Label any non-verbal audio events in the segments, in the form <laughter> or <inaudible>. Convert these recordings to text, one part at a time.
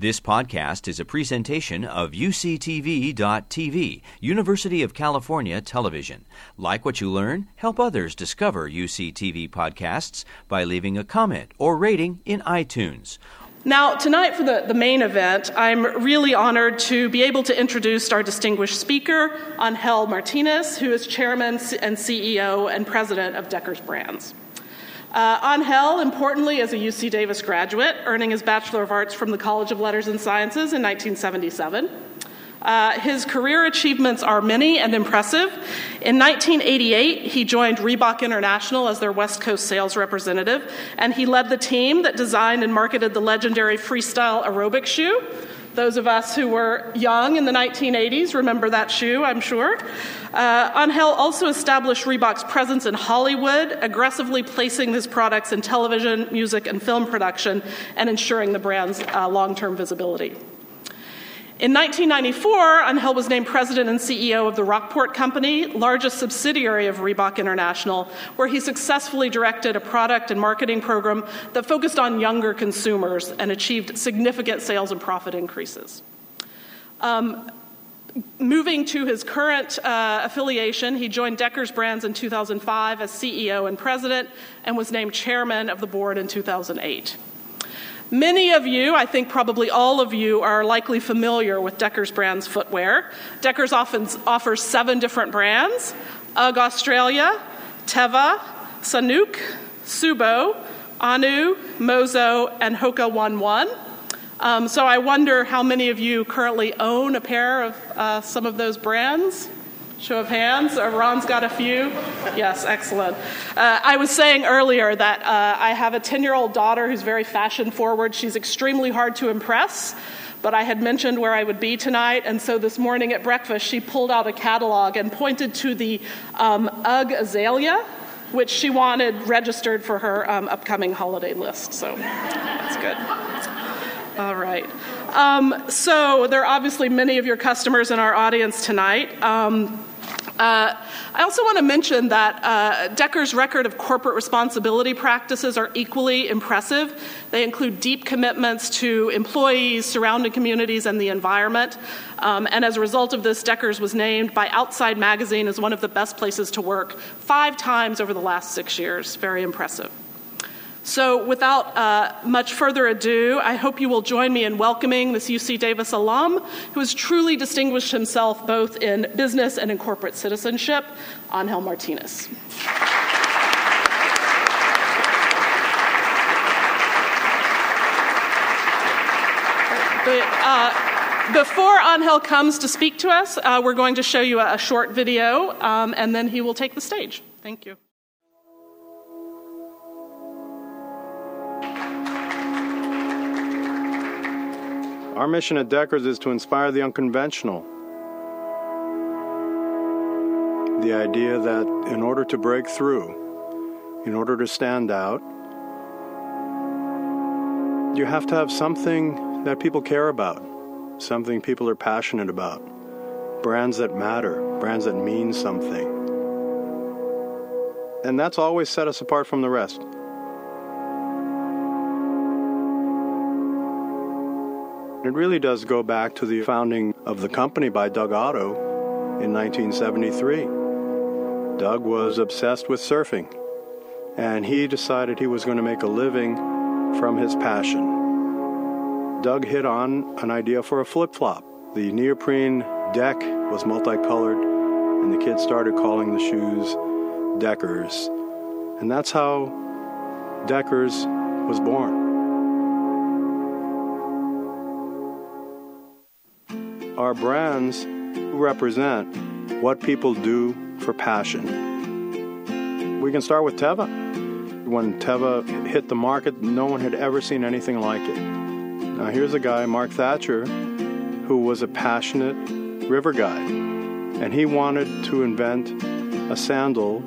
This podcast is a presentation of UCTV.tv, University of California Television. Like what you learn, help others discover UCTV podcasts by leaving a comment or rating in iTunes. Now, tonight for the, the main event, I'm really honored to be able to introduce our distinguished speaker, Angel Martinez, who is chairman and CEO and president of Deckers Brands. Uh, Angel, importantly, is a UC Davis graduate, earning his Bachelor of Arts from the College of Letters and Sciences in 1977. Uh, his career achievements are many and impressive. In 1988, he joined Reebok International as their West Coast sales representative, and he led the team that designed and marketed the legendary freestyle aerobic shoe, those of us who were young in the 1980s remember that shoe, I'm sure. Uh, Angel also established Reebok's presence in Hollywood, aggressively placing his products in television, music, and film production, and ensuring the brand's uh, long term visibility. In 1994, Angel was named president and CEO of the Rockport Company, largest subsidiary of Reebok International, where he successfully directed a product and marketing program that focused on younger consumers and achieved significant sales and profit increases. Um, moving to his current uh, affiliation, he joined Deckers Brands in 2005 as CEO and president and was named chairman of the board in 2008. Many of you, I think probably all of you, are likely familiar with Deckers Brands footwear. Deckers often offers seven different brands UGG Australia, Teva, Sanuk, Tsubo, Ahnu, Mozo, and Hoka One One. Um, so I wonder how many of you currently own a pair of uh, some of those brands? Show of hands. Uh, Ron's got a few. Yes, excellent. Uh, I was saying earlier that uh, I have a 10 year old daughter who's very fashion forward. She's extremely hard to impress, but I had mentioned where I would be tonight, and so this morning at breakfast, she pulled out a catalog and pointed to the um, UGG Azalea, which she wanted registered for her um, upcoming holiday list. So that's good. All right. Um, so there are obviously many of your customers in our audience tonight. Um, uh, I also want to mention that uh, Decker's record of corporate responsibility practices are equally impressive. They include deep commitments to employees, surrounding communities, and the environment. Um, and as a result of this, Deckers was named by Outside Magazine as one of the best places to work five times over the last six years. Very impressive. So, without uh, much further ado, I hope you will join me in welcoming this UC Davis alum who has truly distinguished himself both in business and in corporate citizenship, Angel Martinez. Uh, before Angel comes to speak to us, uh, we're going to show you a, a short video, um, and then he will take the stage. Thank you. Our mission at Deckers is to inspire the unconventional. The idea that in order to break through, in order to stand out, you have to have something that people care about, something people are passionate about, brands that matter, brands that mean something. And that's always set us apart from the rest. It really does go back to the founding of the company by Doug Otto in 1973. Doug was obsessed with surfing, and he decided he was going to make a living from his passion. Doug hit on an idea for a flip flop. The neoprene deck was multicolored, and the kids started calling the shoes Deckers. And that's how Deckers was born. Our brands represent what people do for passion. We can start with Teva. When Teva hit the market, no one had ever seen anything like it. Now, here's a guy, Mark Thatcher, who was a passionate river guide, and he wanted to invent a sandal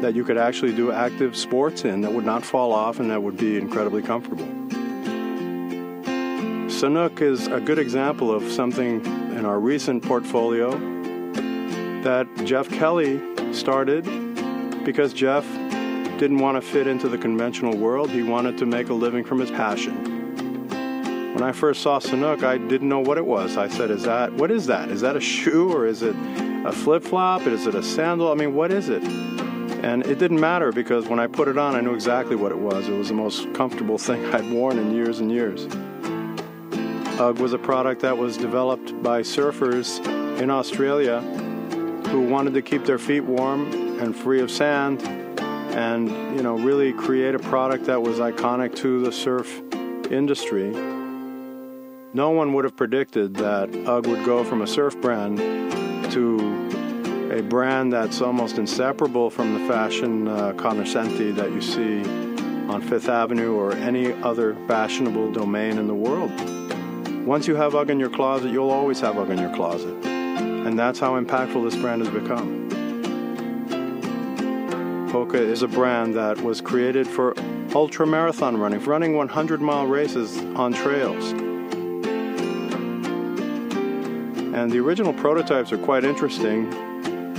that you could actually do active sports in that would not fall off and that would be incredibly comfortable. Sanuk is a good example of something in our recent portfolio that Jeff Kelly started because Jeff didn't want to fit into the conventional world. He wanted to make a living from his passion. When I first saw Sanuk, I didn't know what it was. I said, "Is that what is that? Is that a shoe or is it a flip flop? Is it a sandal? I mean, what is it?" And it didn't matter because when I put it on, I knew exactly what it was. It was the most comfortable <laughs> thing I'd worn in years and years. UGG was a product that was developed by surfers in Australia who wanted to keep their feet warm and free of sand and you know really create a product that was iconic to the surf industry. No one would have predicted that UGG would go from a surf brand to a brand that's almost inseparable from the fashion uh, that you see on Fifth Avenue or any other fashionable domain in the world. Once you have UGG in your closet, you'll always have UGG in your closet. And that's how impactful this brand has become. Hoka is a brand that was created for ultra marathon running, running 100 mile races on trails. And the original prototypes are quite interesting.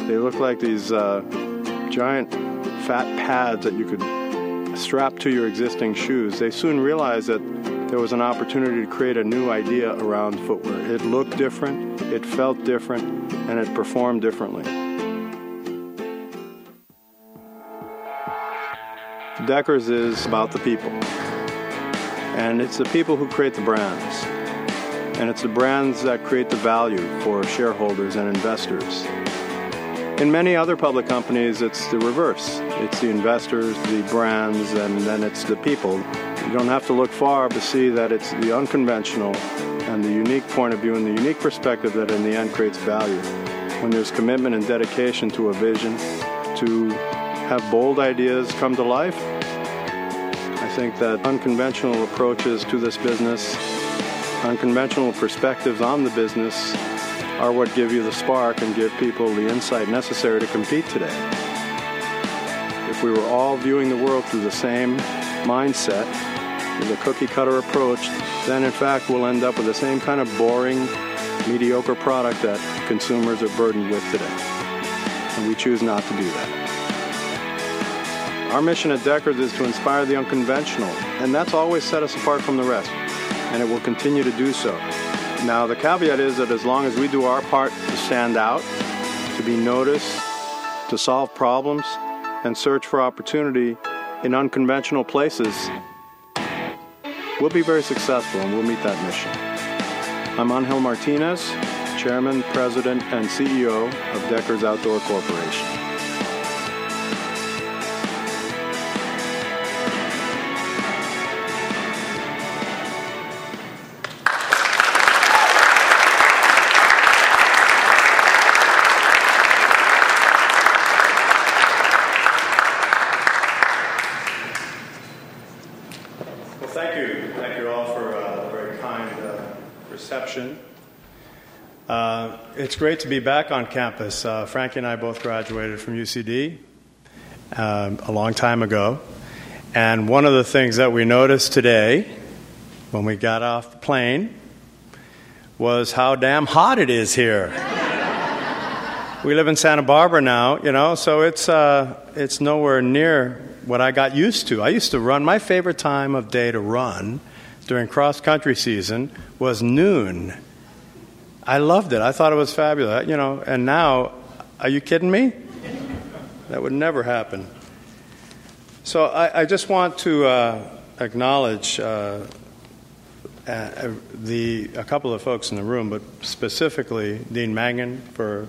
They look like these uh, giant fat pads that you could strap to your existing shoes. They soon realized that there was an opportunity to create a new idea around footwear. It looked different, it felt different, and it performed differently. Deckers is about the people. And it's the people who create the brands. And it's the brands that create the value for shareholders and investors. In many other public companies, it's the reverse. It's the investors, the brands, and then it's the people. You don't have to look far to see that it's the unconventional and the unique point of view and the unique perspective that in the end creates value. When there's commitment and dedication to a vision, to have bold ideas come to life, I think that unconventional approaches to this business, unconventional perspectives on the business, are what give you the spark and give people the insight necessary to compete today. If we were all viewing the world through the same mindset, with a cookie cutter approach, then in fact we'll end up with the same kind of boring, mediocre product that consumers are burdened with today. And we choose not to do that. Our mission at Deckers is to inspire the unconventional, and that's always set us apart from the rest, and it will continue to do so. Now, the caveat is that as long as we do our part to stand out, to be noticed, to solve problems, and search for opportunity in unconventional places, we'll be very successful and we'll meet that mission. I'm Angel Martinez, Chairman, President, and CEO of Deckers Outdoor Corporation. It's great to be back on campus. Uh, Frankie and I both graduated from UCD um, a long time ago. And one of the things that we noticed today when we got off the plane was how damn hot it is here. we live in Santa Barbara now, you know, so it's, uh, it's nowhere near what I got used to. I used to run, my favorite time of day to run during cross country season was noon. I loved it. I thought it was fabulous, you know, and now, are you kidding me? That would never happen. So I, I just want to uh, acknowledge uh, uh, the, a couple of folks in the room, but specifically Dean Mangan for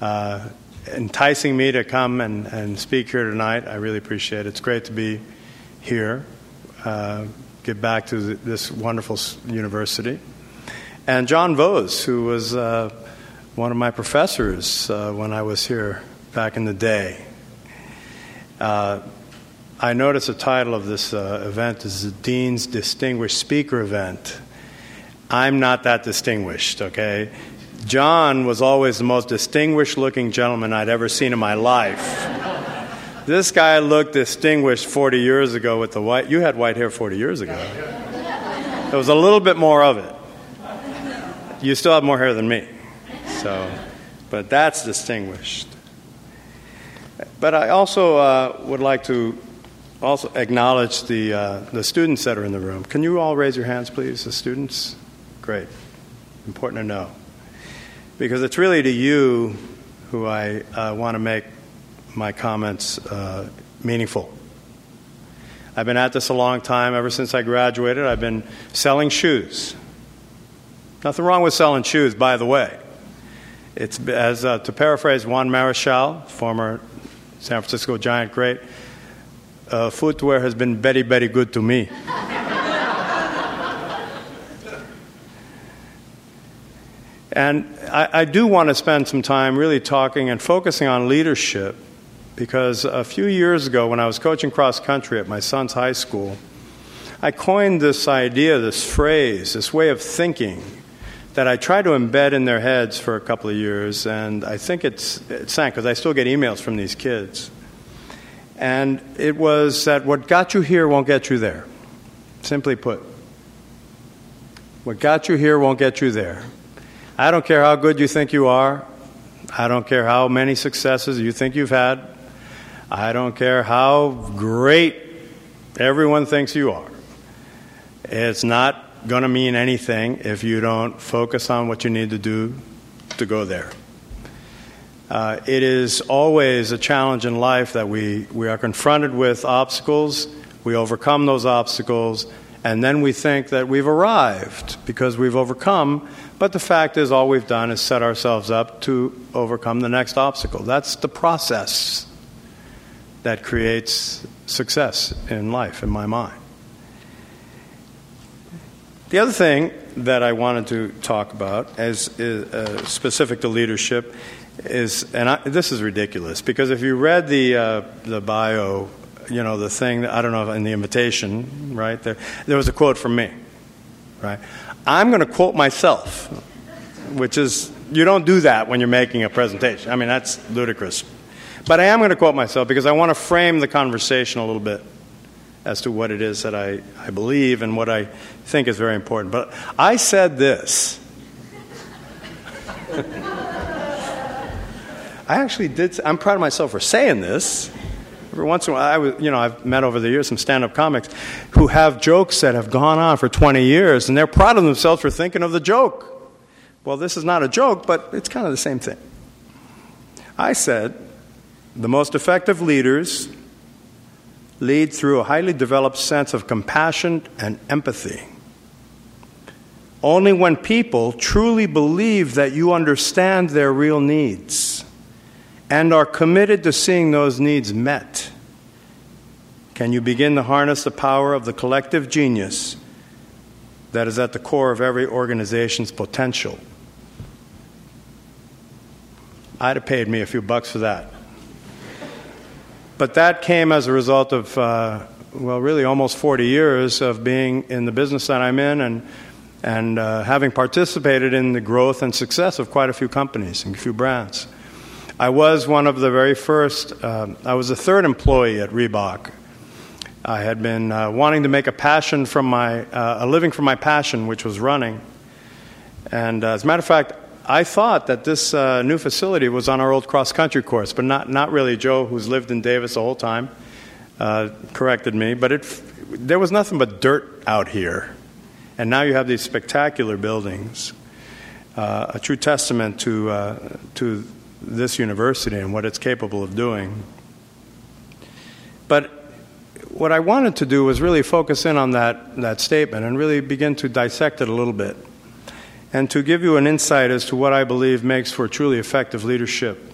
uh, enticing me to come and, and speak here tonight. I really appreciate it. It's great to be here, uh, get back to this wonderful university. And John Vose, who was uh, one of my professors uh, when I was here back in the day. Uh, I noticed the title of this uh, event is the Dean's Distinguished Speaker Event. I'm not that distinguished, okay? John was always the most distinguished looking gentleman I'd ever seen in my life. <laughs> this guy looked distinguished 40 years ago with the white. You had white hair 40 years ago. There was a little bit more of it. You still have more hair than me. So, but that's distinguished. But I also uh, would like to also acknowledge the, uh, the students that are in the room. Can you all raise your hands, please, the students? Great. Important to know. Because it's really to you who I uh, want to make my comments uh, meaningful. I've been at this a long time. Ever since I graduated, I've been selling shoes. Nothing wrong with selling shoes, by the way. It's as uh, to paraphrase Juan Marichal, former San Francisco Giant great, uh, footwear has been very, very good to me. <laughs> and I, I do want to spend some time really talking and focusing on leadership because a few years ago, when I was coaching cross country at my son's high school, I coined this idea, this phrase, this way of thinking that I tried to embed in their heads for a couple of years, and I think it's, it sank because I still get emails from these kids. And it was that what got you here won't get you there. Simply put, what got you here won't get you there. I don't care how good you think you are. I don't care how many successes you think you've had. I don't care how great everyone thinks you are. It's not going to mean anything if you don't focus on what you need to do to go there. Uh, it is always a challenge in life that we, we are confronted with obstacles, we overcome those obstacles, and then we think that we've arrived because we've overcome. But the fact is, all we've done is set ourselves up to overcome the next obstacle. That's the process that creates success in life, in my mind. The other thing that I wanted to talk about, as is, uh, specific to leadership, is, and I, this is ridiculous because if you read the uh, the bio, you know the thing I don't know in the invitation, right there, there was a quote from me, right. I'm going to quote myself, which is you don't do that when you're making a presentation. I mean that's ludicrous, but I am going to quote myself because I want to frame the conversation a little bit as to what it is that I, I believe and what I think is very important. But I said this. <laughs> I actually did. I'm proud of myself for saying this. Every once in a while, I was, you know, I've met over the years some stand-up comics who have jokes that have gone on for 20 years, and they're proud of themselves for thinking of the joke. Well, this is not a joke, but it's kind of the same thing. I said, the most effective leaders lead through a highly developed sense of compassion and empathy. Only when people truly believe that you understand their real needs and are committed to seeing those needs met can you begin to harness the power of the collective genius that is at the core of every organization's potential. I'd have paid me a few bucks for that. But that came as a result of, uh, well, really almost 40 years of being in the business that I'm in and, and uh, having participated in the growth and success of quite a few companies and a few brands. I was one of the very first, uh, I was the third employee at Reebok. I had been uh, wanting to make a passion from my, uh, a living from my passion, which was running. And uh, as a matter of fact, I thought that this uh, new facility was on our old cross country course, but not, not really. Joe, who's lived in Davis the whole time, uh, corrected me. But it, there was nothing but dirt out here. And now you have these spectacular buildings, uh, a true testament to, uh, to this university and what it's capable of doing. But what I wanted to do was really focus in on that, that statement and really begin to dissect it a little bit and to give you an insight as to what I believe makes for truly effective leadership.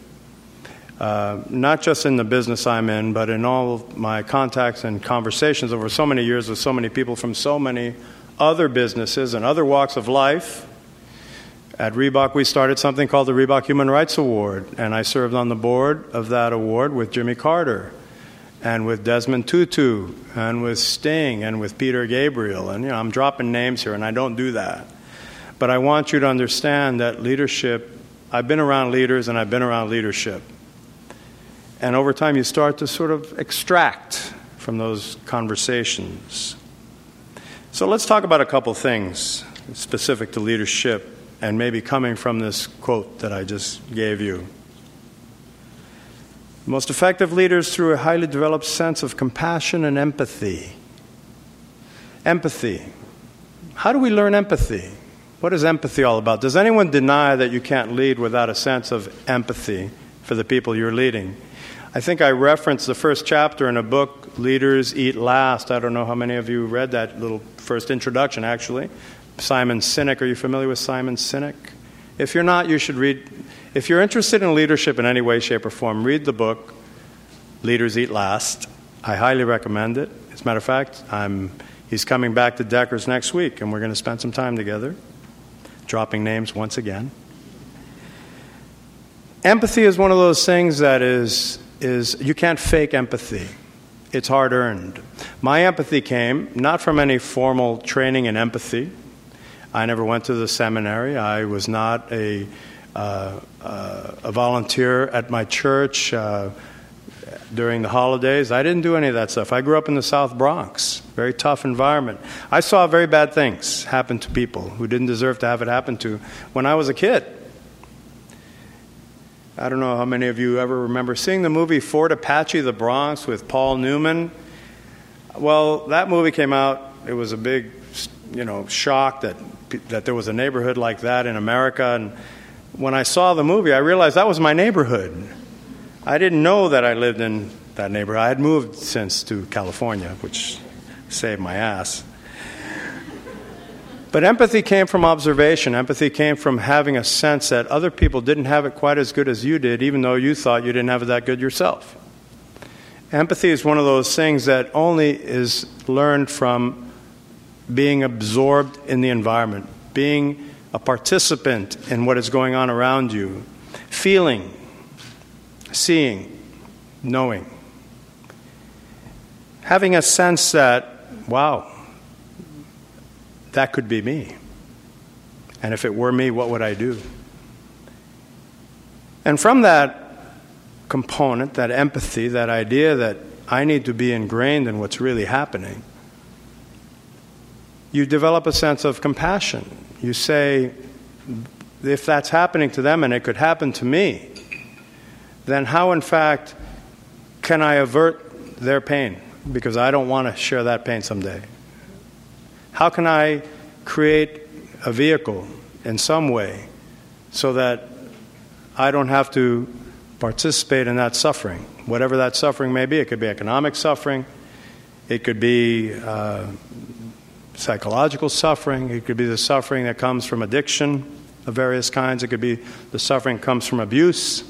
Uh, not just in the business I'm in, but in all of my contacts and conversations over so many years with so many people from so many other businesses and other walks of life. At Reebok, we started something called the Reebok Human Rights Award, and I served on the board of that award with Jimmy Carter and with Desmond Tutu and with Sting and with Peter Gabriel. And, you know, I'm dropping names here, and I don't do that. But I want you to understand that leadership, I've been around leaders and I've been around leadership. And over time, you start to sort of extract from those conversations. So let's talk about a couple things specific to leadership and maybe coming from this quote that I just gave you. Most effective leaders through a highly developed sense of compassion and empathy. Empathy. How do we learn empathy? What is empathy all about? Does anyone deny that you can't lead without a sense of empathy for the people you're leading? I think I referenced the first chapter in a book, Leaders Eat Last. I don't know how many of you read that little first introduction, actually. Simon Sinek. Are you familiar with Simon Sinek? If you're not, you should read. If you're interested in leadership in any way, shape, or form, read the book, Leaders Eat Last. I highly recommend it. As a matter of fact, I'm, he's coming back to Deckers next week, and we're going to spend some time together dropping names once again. Empathy is one of those things that is, is you can't fake empathy. It's hard earned. My empathy came not from any formal training in empathy. I never went to the seminary. I was not a, uh, uh, a volunteer at my church uh, during the holidays. I didn't do any of that stuff. I grew up in the South Bronx, very tough environment. I saw very bad things happen to people who didn't deserve to have it happen to when I was a kid. I don't know how many of you ever remember seeing the movie Fort Apache, The Bronx with Paul Newman. Well, that movie came out. It was a big, you know, shock that that there was a neighborhood like that in America. And when I saw the movie, I realized that was my neighborhood. I didn't know that I lived in that neighborhood. I had moved since to California, which saved my ass. But empathy came from observation. Empathy came from having a sense that other people didn't have it quite as good as you did, even though you thought you didn't have it that good yourself. Empathy is one of those things that only is learned from being absorbed in the environment, being a participant in what is going on around you, feeling seeing, knowing. Having a sense that, wow, that could be me. And if it were me, what would I do? And from that component, that empathy, that idea that I need to be ingrained in what's really happening, you develop a sense of compassion. You say, if that's happening to them and it could happen to me, then how, in fact, can I avert their pain? Because I don't want to share that pain someday. How can I create a vehicle in some way so that I don't have to participate in that suffering, whatever that suffering may be? It could be economic suffering, it could be uh, psychological suffering, it could be the suffering that comes from addiction of various kinds, it could be the suffering comes from abuse.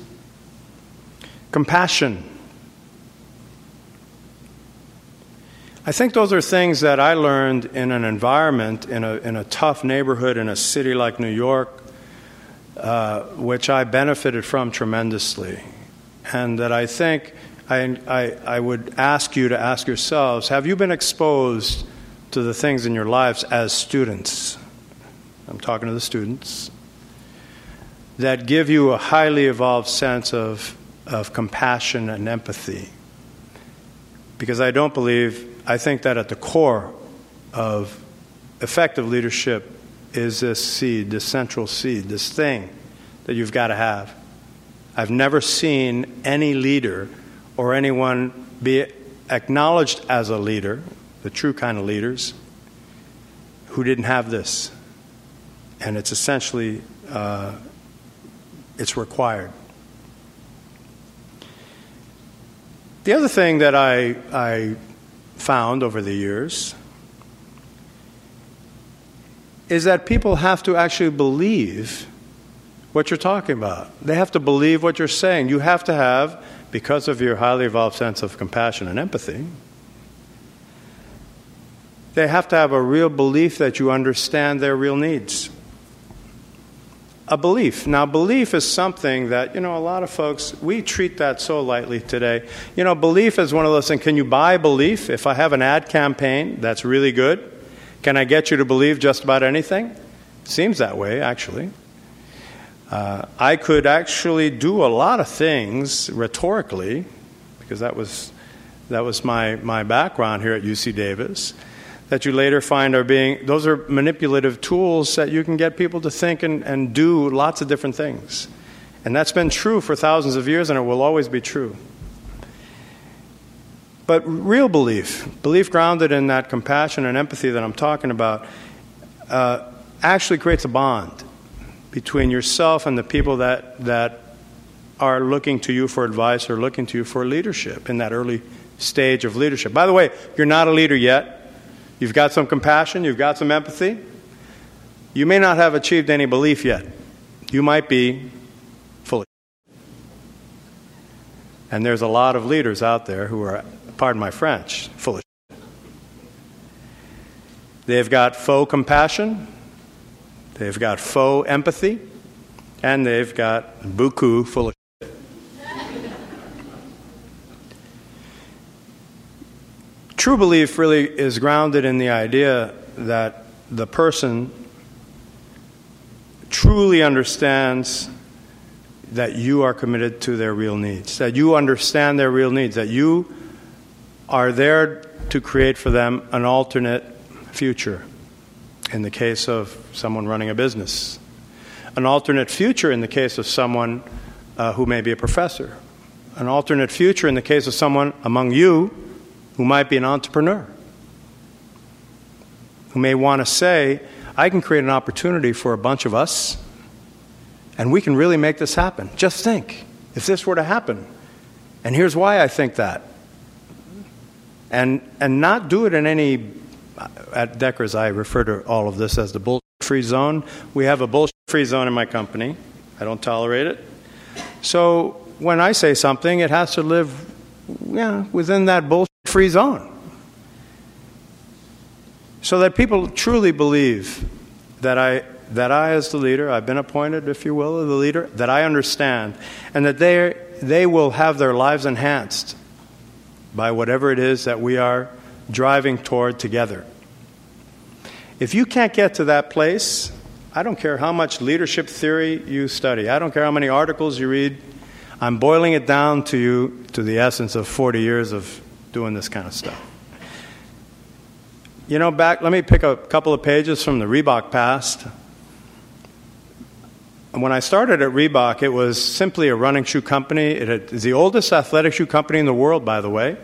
Compassion. I think those are things that I learned in an environment, in a, in a tough neighborhood in a city like New York, uh, which I benefited from tremendously. And that I think I, I, I would ask you to ask yourselves have you been exposed to the things in your lives as students? I'm talking to the students that give you a highly evolved sense of of compassion and empathy. Because I don't believe, I think that at the core of effective leadership is this seed, this central seed, this thing that you've got to have. I've never seen any leader or anyone be acknowledged as a leader, the true kind of leaders, who didn't have this. And it's essentially, uh, it's required. The other thing that I, I found over the years is that people have to actually believe what you're talking about. They have to believe what you're saying. You have to have, because of your highly evolved sense of compassion and empathy, they have to have a real belief that you understand their real needs a belief. Now, belief is something that, you know, a lot of folks, we treat that so lightly today. You know, belief is one of those things. Can you buy belief? If I have an ad campaign that's really good, can I get you to believe just about anything? Seems that way, actually. Uh, I could actually do a lot of things rhetorically, because that was, that was my, my background here at UC Davis that you later find are being, those are manipulative tools that you can get people to think and, and do lots of different things. And that's been true for thousands of years, and it will always be true. But real belief, belief grounded in that compassion and empathy that I'm talking about, uh, actually creates a bond between yourself and the people that, that are looking to you for advice or looking to you for leadership in that early stage of leadership. By the way, you're not a leader yet. You've got some compassion, you've got some empathy. You may not have achieved any belief yet. You might be fully. And there's a lot of leaders out there who are, pardon my French, full of. They've got faux compassion, they've got faux empathy, and they've got beaucoup full True belief really is grounded in the idea that the person truly understands that you are committed to their real needs, that you understand their real needs, that you are there to create for them an alternate future. In the case of someone running a business, an alternate future in the case of someone uh, who may be a professor, an alternate future in the case of someone among you who might be an entrepreneur, who may want to say, I can create an opportunity for a bunch of us, and we can really make this happen. Just think if this were to happen. And here's why I think that. And, and not do it in any, at Deckers, I refer to all of this as the bullshit free zone. We have a bullshit free zone in my company. I don't tolerate it. So when I say something, it has to live yeah, within that bullshit free zone. So that people truly believe that I, that I, as the leader, I've been appointed, if you will, as the leader, that I understand, and that they, they will have their lives enhanced by whatever it is that we are driving toward together. If you can't get to that place, I don't care how much leadership theory you study, I don't care how many articles you read, I'm boiling it down to you to the essence of 40 years of doing this kind of stuff. You know, back, let me pick a couple of pages from the Reebok past. When I started at Reebok, it was simply a running shoe company. It is the oldest athletic shoe company in the world, by the way.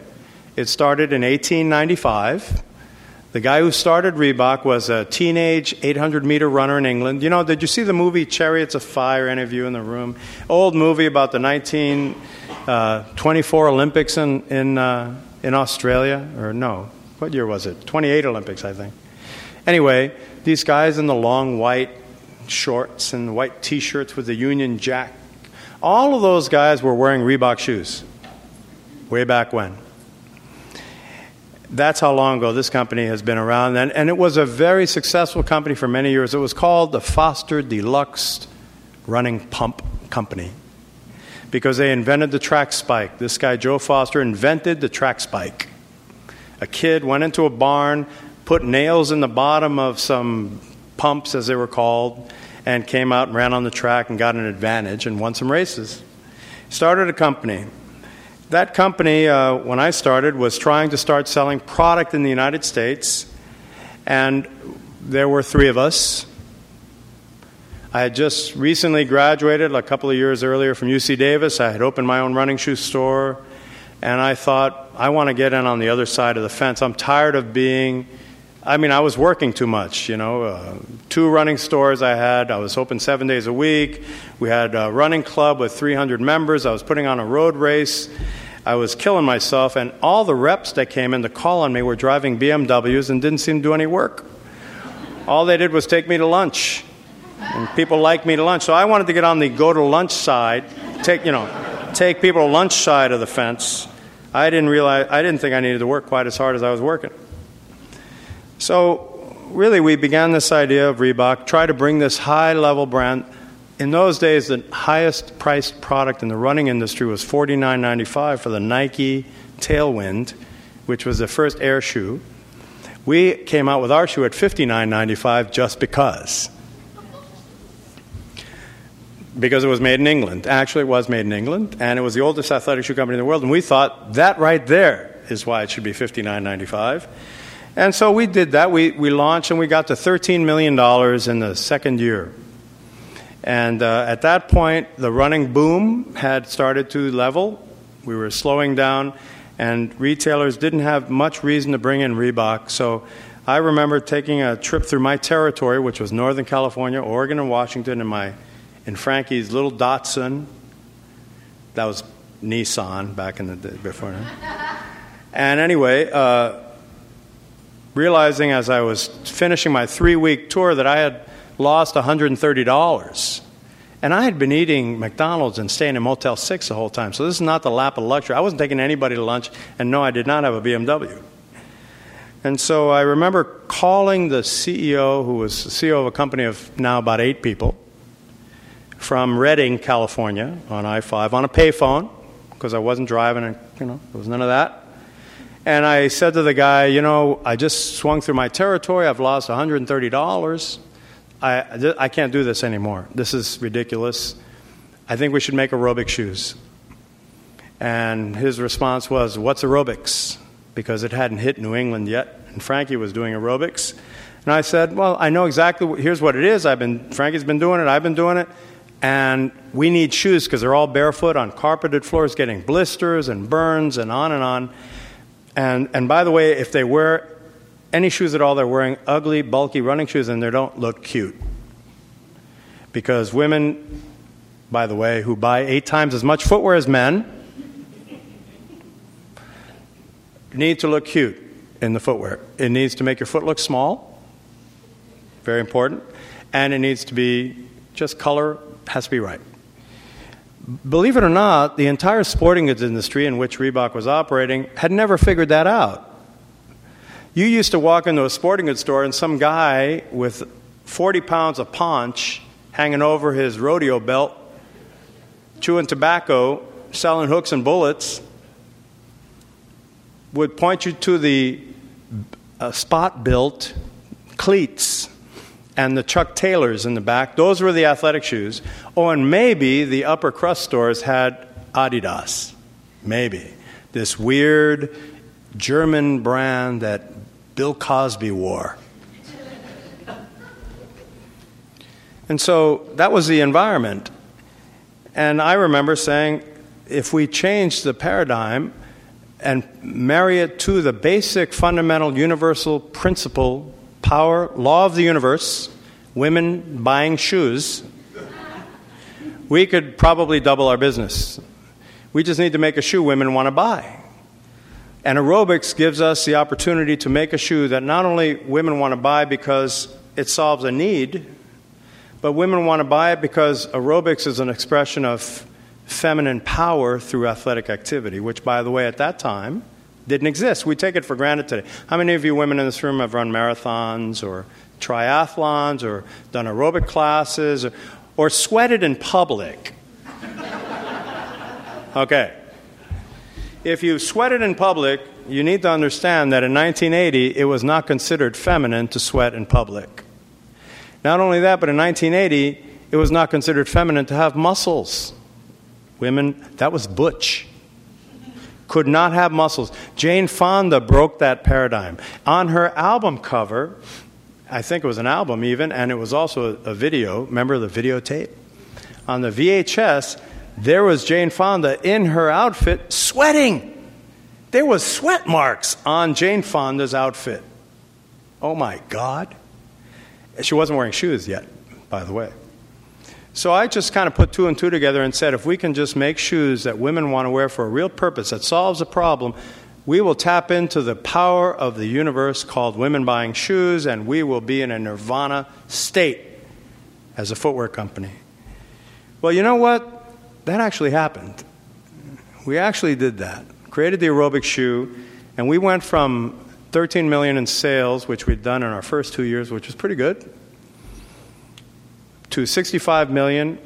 It started in 1895. The guy who started Reebok was a teenage 800 meter runner in England. You know, did you see the movie Chariots of Fire, any of you in the room? Old movie about the 1924 uh, Olympics in, in, uh, in Australia. Or no, what year was it? 28 Olympics, I think. Anyway, these guys in the long white shorts and white t shirts with the Union Jack, all of those guys were wearing Reebok shoes way back when that's how long ago this company has been around. And, and, it was a very successful company for many years. It was called the Foster Deluxe Running Pump Company because they invented the track spike. This guy, Joe Foster, invented the track spike. A kid went into a barn, put nails in the bottom of some pumps, as they were called, and came out and ran on the track and got an advantage and won some races. Started a company. That company, uh, when I started, was trying to start selling product in the United States, and there were three of us. I had just recently graduated a couple of years earlier from UC Davis. I had opened my own running shoe store, and I thought, I want to get in on the other side of the fence. I'm tired of being I mean, I was working too much, you know. Uh, two running stores I had. I was open seven days a week. We had a running club with 300 members. I was putting on a road race. I was killing myself, and all the reps that came in to call on me were driving BMWs and didn't seem to do any work. All they did was take me to lunch, and people like me to lunch. So I wanted to get on the go to lunch side, take you know, take people to lunch side of the fence. I didn't realize I didn't think I needed to work quite as hard as I was working. So, really, we began this idea of Reebok, try to bring this high level brand. In those days, the highest priced product in the running industry was $49.95 for the Nike Tailwind, which was the first air shoe. We came out with our shoe at $59.95 just because. Because it was made in England. Actually, it was made in England, and it was the oldest athletic shoe company in the world. And we thought that right there is why it should be $59.95. And so we did that. We, we launched and we got to $13 million in the second year. And uh, at that point, the running boom had started to level. We were slowing down. and retailers didn't have much reason to bring in Reebok. So I remember taking a trip through my territory, which was Northern California, Oregon, and Washington, in my in Frankie's little Datsun. That was Nissan back in the day before now. <laughs> And anyway, uh, realizing as I was finishing my three week tour that I had lost $130. And I had been eating McDonald's and staying in Motel 6 the whole time. So this is not the lap of luxury. I wasn't taking anybody to lunch, and no, I did not have a BMW. And so I remember calling the CEO, who was the CEO of a company of now about eight people, from Redding, California, on I 5, on a payphone, because I wasn't driving, and, you know, there was none of that. And I said to the guy, You know, I just swung through my territory, I've lost $130. I, I can't do this anymore. This is ridiculous. I think we should make aerobic shoes. And his response was, What's aerobics? Because it hadn't hit New England yet, and Frankie was doing aerobics. And I said, Well, I know exactly, what, here's what it is. I've been, Frankie's been doing it, I've been doing it, and we need shoes because they're all barefoot on carpeted floors, getting blisters and burns and on and on. And, and by the way, if they wear any shoes at all, they're wearing ugly, bulky running shoes and they don't look cute. Because women, by the way, who buy eight times as much footwear as men, need to look cute in the footwear. It needs to make your foot look small, very important, and it needs to be just color has to be right. Believe it or not, the entire sporting goods industry in which Reebok was operating had never figured that out. You used to walk into a sporting goods store and some guy with 40 pounds of paunch hanging over his rodeo belt, chewing tobacco, selling hooks and bullets, would point you to the uh, Spot-Bilt cleats and the Chuck Taylors in the back. Those were the athletic shoes. Oh, and maybe the upper crust stores had Adidas. Maybe. This weird German brand that Bill Cosby wore. And so that was the environment. And I remember saying, if we change the paradigm and marry it to the basic, fundamental, universal principle, power, law of the universe, women buying shoes, we could probably double our business. We just need to make a shoe women want to buy. And aerobics gives us the opportunity to make a shoe that not only women want to buy because it solves a need, but women want to buy it because aerobics is an expression of feminine power through athletic activity, which, by the way, at that time didn't exist. We take it for granted today. How many of you women in this room have run marathons or triathlons or done aerobic classes or, or sweated in public? <laughs> okay if you sweated in public, you need to understand that in 1980, it was not considered feminine to sweat in public. Not only that, but in 1980, it was not considered feminine to have muscles. Women, that was butch. Could not have muscles. Jane Fonda broke that paradigm. On her album cover, I think it was an album even, and it was also a, a video. Remember the videotape? On the VHS, there was Jane Fonda in her outfit sweating. There was sweat marks on Jane Fonda's outfit. Oh my God. She wasn't wearing shoes yet, by the way. So I just kind of put two and two together and said if we can just make shoes that women want to wear for a real purpose that solves a problem, we will tap into the power of the universe called women buying shoes, and we will be in a nirvana state as a footwear company. Well, you know what? that actually happened. We actually did that. Created the aerobic shoe, and we went from 13 million in sales, which we'd done in our first two years, which was pretty good, to 65 million,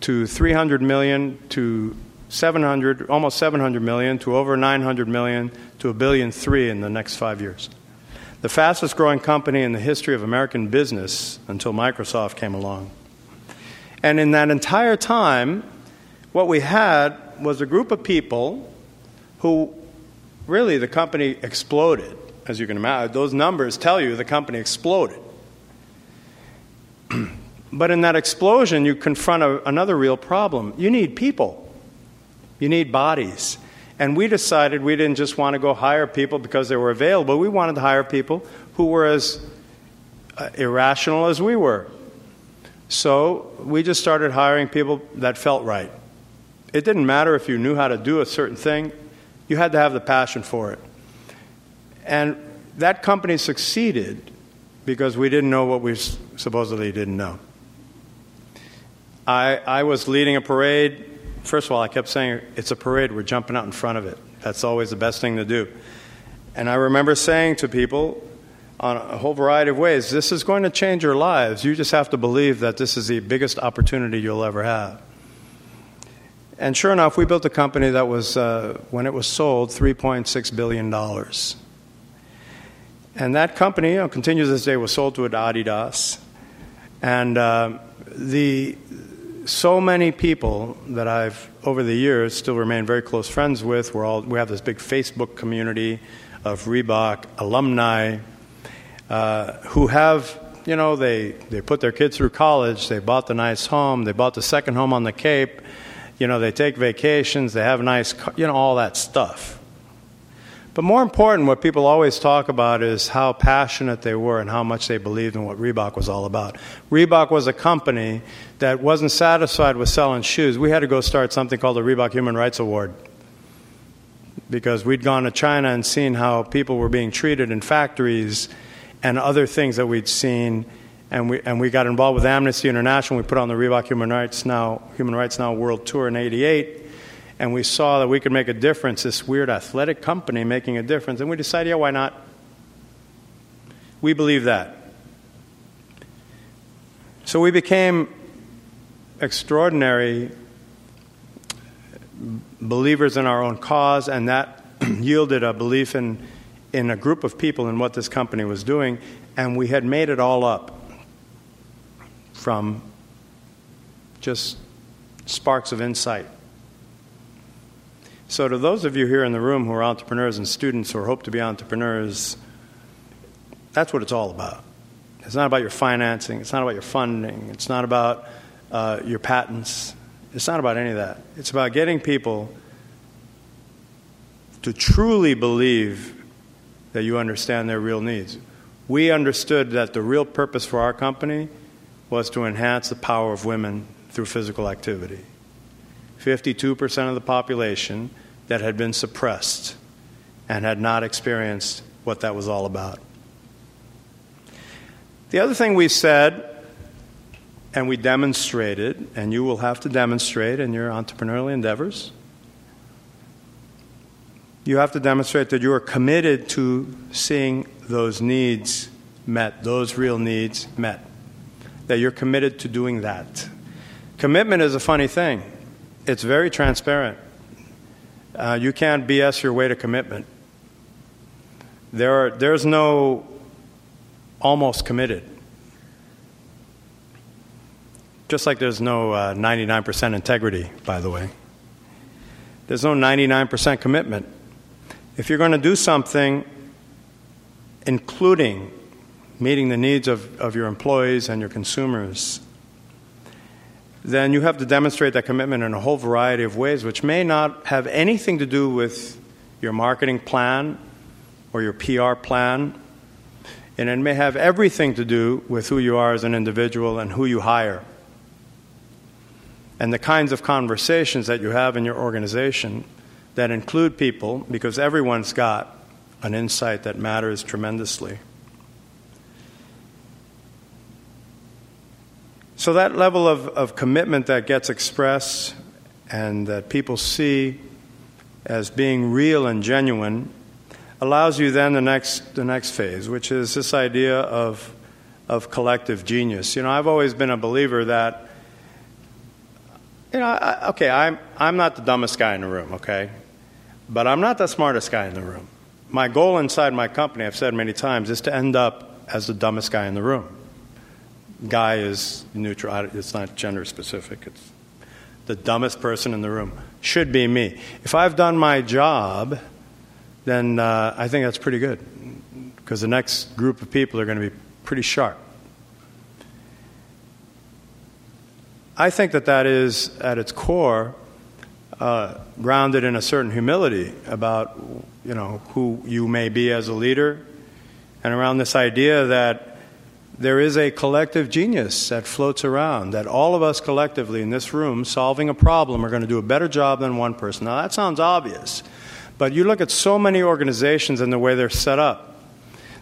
to 300 million, to 700, almost 700 million, to over 900 million, to a billion three in the next five years. The fastest growing company in the history of American business until Microsoft came along. And in that entire time, what we had was a group of people who really the company exploded, as you can imagine. Those numbers tell you the company exploded. <clears throat> but in that explosion, you confront a, another real problem. You need people, you need bodies. And we decided we didn't just want to go hire people because they were available. We wanted to hire people who were as uh, irrational as we were. So we just started hiring people that felt right. It didn't matter if you knew how to do a certain thing, you had to have the passion for it. And that company succeeded because we didn't know what we supposedly didn't know. I, I was leading a parade. First of all, I kept saying, It's a parade, we're jumping out in front of it. That's always the best thing to do. And I remember saying to people on a whole variety of ways, This is going to change your lives. You just have to believe that this is the biggest opportunity you'll ever have. And sure enough, we built a company that was, uh, when it was sold, $3.6 billion. And that company, you know, continues this day, was sold to Adidas. And uh, the, so many people that I've, over the years, still remain very close friends with. We're all, we have this big Facebook community of Reebok alumni uh, who have, you know, they, they put their kids through college, they bought the nice home, they bought the second home on the Cape, you know, they take vacations, they have nice, you know, all that stuff. But more important, what people always talk about is how passionate they were and how much they believed in what Reebok was all about. Reebok was a company that wasn't satisfied with selling shoes. We had to go start something called the Reebok Human Rights Award because we'd gone to China and seen how people were being treated in factories and other things that we'd seen and we, and we got involved with Amnesty International. We put on the Reebok Human Rights Now, Human Rights Now World Tour in 88, and we saw that we could make a difference, this weird athletic company making a difference, and we decided, yeah, why not? We believe that. So we became extraordinary believers in our own cause, and that <clears throat> yielded a belief in, in a group of people in what this company was doing, and we had made it all up from just sparks of insight. So, to those of you here in the room who are entrepreneurs and students who hope to be entrepreneurs, that's what it's all about. It's not about your financing, it's not about your funding, it's not about uh, your patents, it's not about any of that. It's about getting people to truly believe that you understand their real needs. We understood that the real purpose for our company was to enhance the power of women through physical activity. 52% of the population that had been suppressed and had not experienced what that was all about. The other thing we said, and we demonstrated, and you will have to demonstrate in your entrepreneurial endeavors, you have to demonstrate that you are committed to seeing those needs met, those real needs met that you're committed to doing that. Commitment is a funny thing, it's very transparent. Uh, you can't BS your way to commitment. There are, there's no almost committed. Just like there's no uh, 99% integrity, by the way. There's no 99% commitment. If you're going to do something, including meeting the needs of, of your employees and your consumers, then you have to demonstrate that commitment in a whole variety of ways, which may not have anything to do with your marketing plan or your PR plan. And it may have everything to do with who you are as an individual and who you hire. And the kinds of conversations that you have in your organization that include people, because everyone's got an insight that matters tremendously. So, that level of, of commitment that gets expressed and that people see as being real and genuine allows you then the next, the next phase, which is this idea of, of collective genius. You know, I've always been a believer that, you know, I, okay, I'm, I'm not the dumbest guy in the room, okay? But I'm not the smartest guy in the room. My goal inside my company, I've said many times, is to end up as the dumbest guy in the room guy is neutral. It's not gender specific. It's the dumbest person in the room. Should be me. If I've done my job, then uh, I think that's pretty good because the next group of people are going to be pretty sharp. I think that that is, at its core, uh, grounded in a certain humility about you know who you may be as a leader, and around this idea that there is a collective genius that floats around, that all of us collectively in this room solving a problem are going to do a better job than one person. Now, that sounds obvious, but you look at so many organizations and the way they're set up.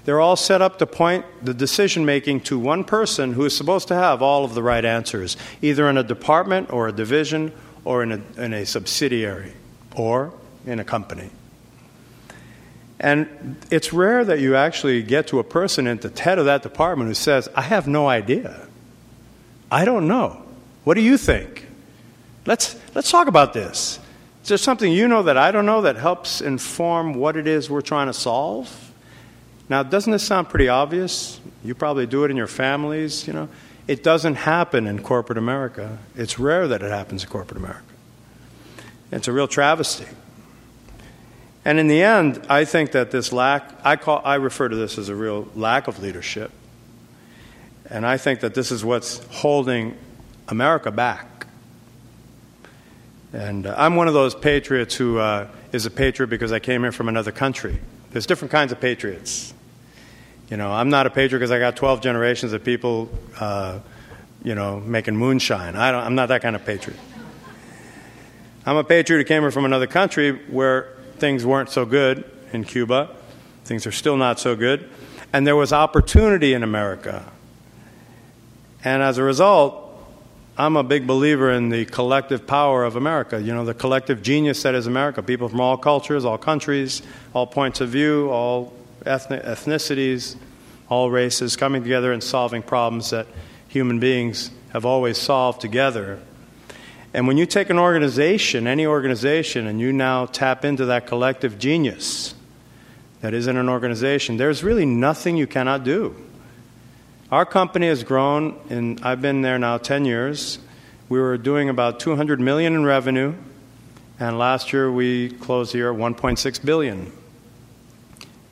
They're all set up to point the decision making to one person who is supposed to have all of the right answers, either in a department or a division or in a, in a subsidiary or in a company. And it's rare that you actually get to a person at the head of that department who says, I have no idea. I don't know. What do you think? Let's, let's talk about this. Is there something you know that I don't know that helps inform what it is we're trying to solve? Now, doesn't this sound pretty obvious? You probably do it in your families, you know. It doesn't happen in corporate America. It's rare that it happens in corporate America. It's a real travesty. And in the end, I think that this lack, I, call, I refer to this as a real lack of leadership. And I think that this is what's holding America back. And uh, I'm one of those patriots who uh, is a patriot because I came here from another country. There's different kinds of patriots. You know, I'm not a patriot because I got 12 generations of people, uh, you know, making moonshine. I don't, I'm not that kind of patriot. I'm a patriot who came here from another country where things weren't so good in Cuba. Things are still not so good. And there was opportunity in America. And as a result, I'm a big believer in the collective power of America, you know, the collective genius that is America. People from all cultures, all countries, all points of view, all ethnic, ethnicities, all races coming together and solving problems that human beings have always solved together. And when you take an organization, any organization, and you now tap into that collective genius that is in an organization, there's really nothing you cannot do. Our company has grown, and I've been there now 10 years. We were doing about 200 million in revenue, and last year we closed here at 1.6 billion.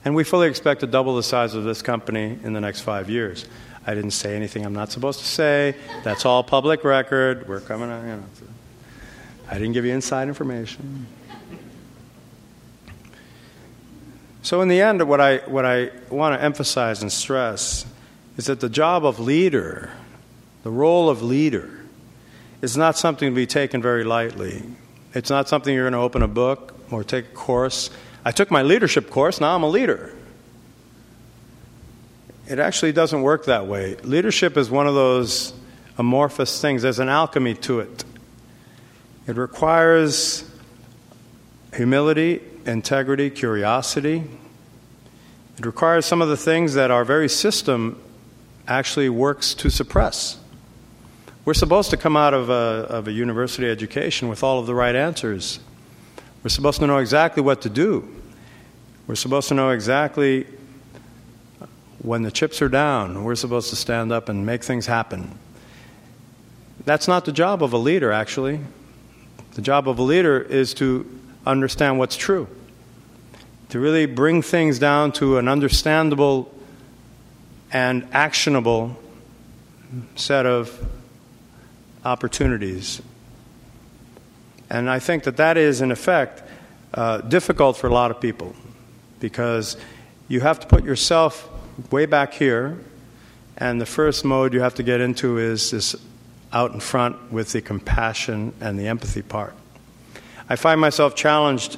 And we fully expect to double the size of this company in the next five years. I didn't say anything I'm not supposed to say. That's all public record. We're coming on, you know. I didn't give you inside information. So, in the end, what I, what I want to emphasize and stress is that the job of leader, the role of leader, is not something to be taken very lightly. It's not something you're going to open a book or take a course. I took my leadership course, now I'm a leader. It actually doesn't work that way. Leadership is one of those amorphous things, there's an alchemy to it. It requires humility, integrity, curiosity. It requires some of the things that our very system actually works to suppress. We're supposed to come out of a, of a university education with all of the right answers. We're supposed to know exactly what to do. We're supposed to know exactly when the chips are down. We're supposed to stand up and make things happen. That's not the job of a leader, actually. The job of a leader is to understand what's true, to really bring things down to an understandable and actionable set of opportunities. And I think that that is, in effect, uh, difficult for a lot of people because you have to put yourself way back here, and the first mode you have to get into is this out in front with the compassion and the empathy part. I find myself challenged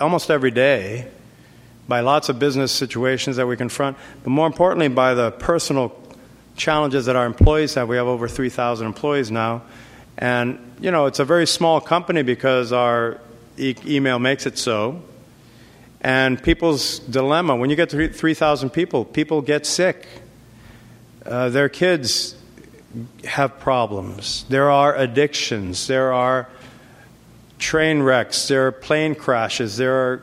almost every day by lots of business situations that we confront, but more importantly, by the personal challenges that our employees have. We have over 3,000 employees now. And, you know, it's a very small company because our e- email makes it so. And people's dilemma when you get to 3,000 people, people get sick. Uh, their kids have problems. There are addictions. There are train wrecks. There are plane crashes. There are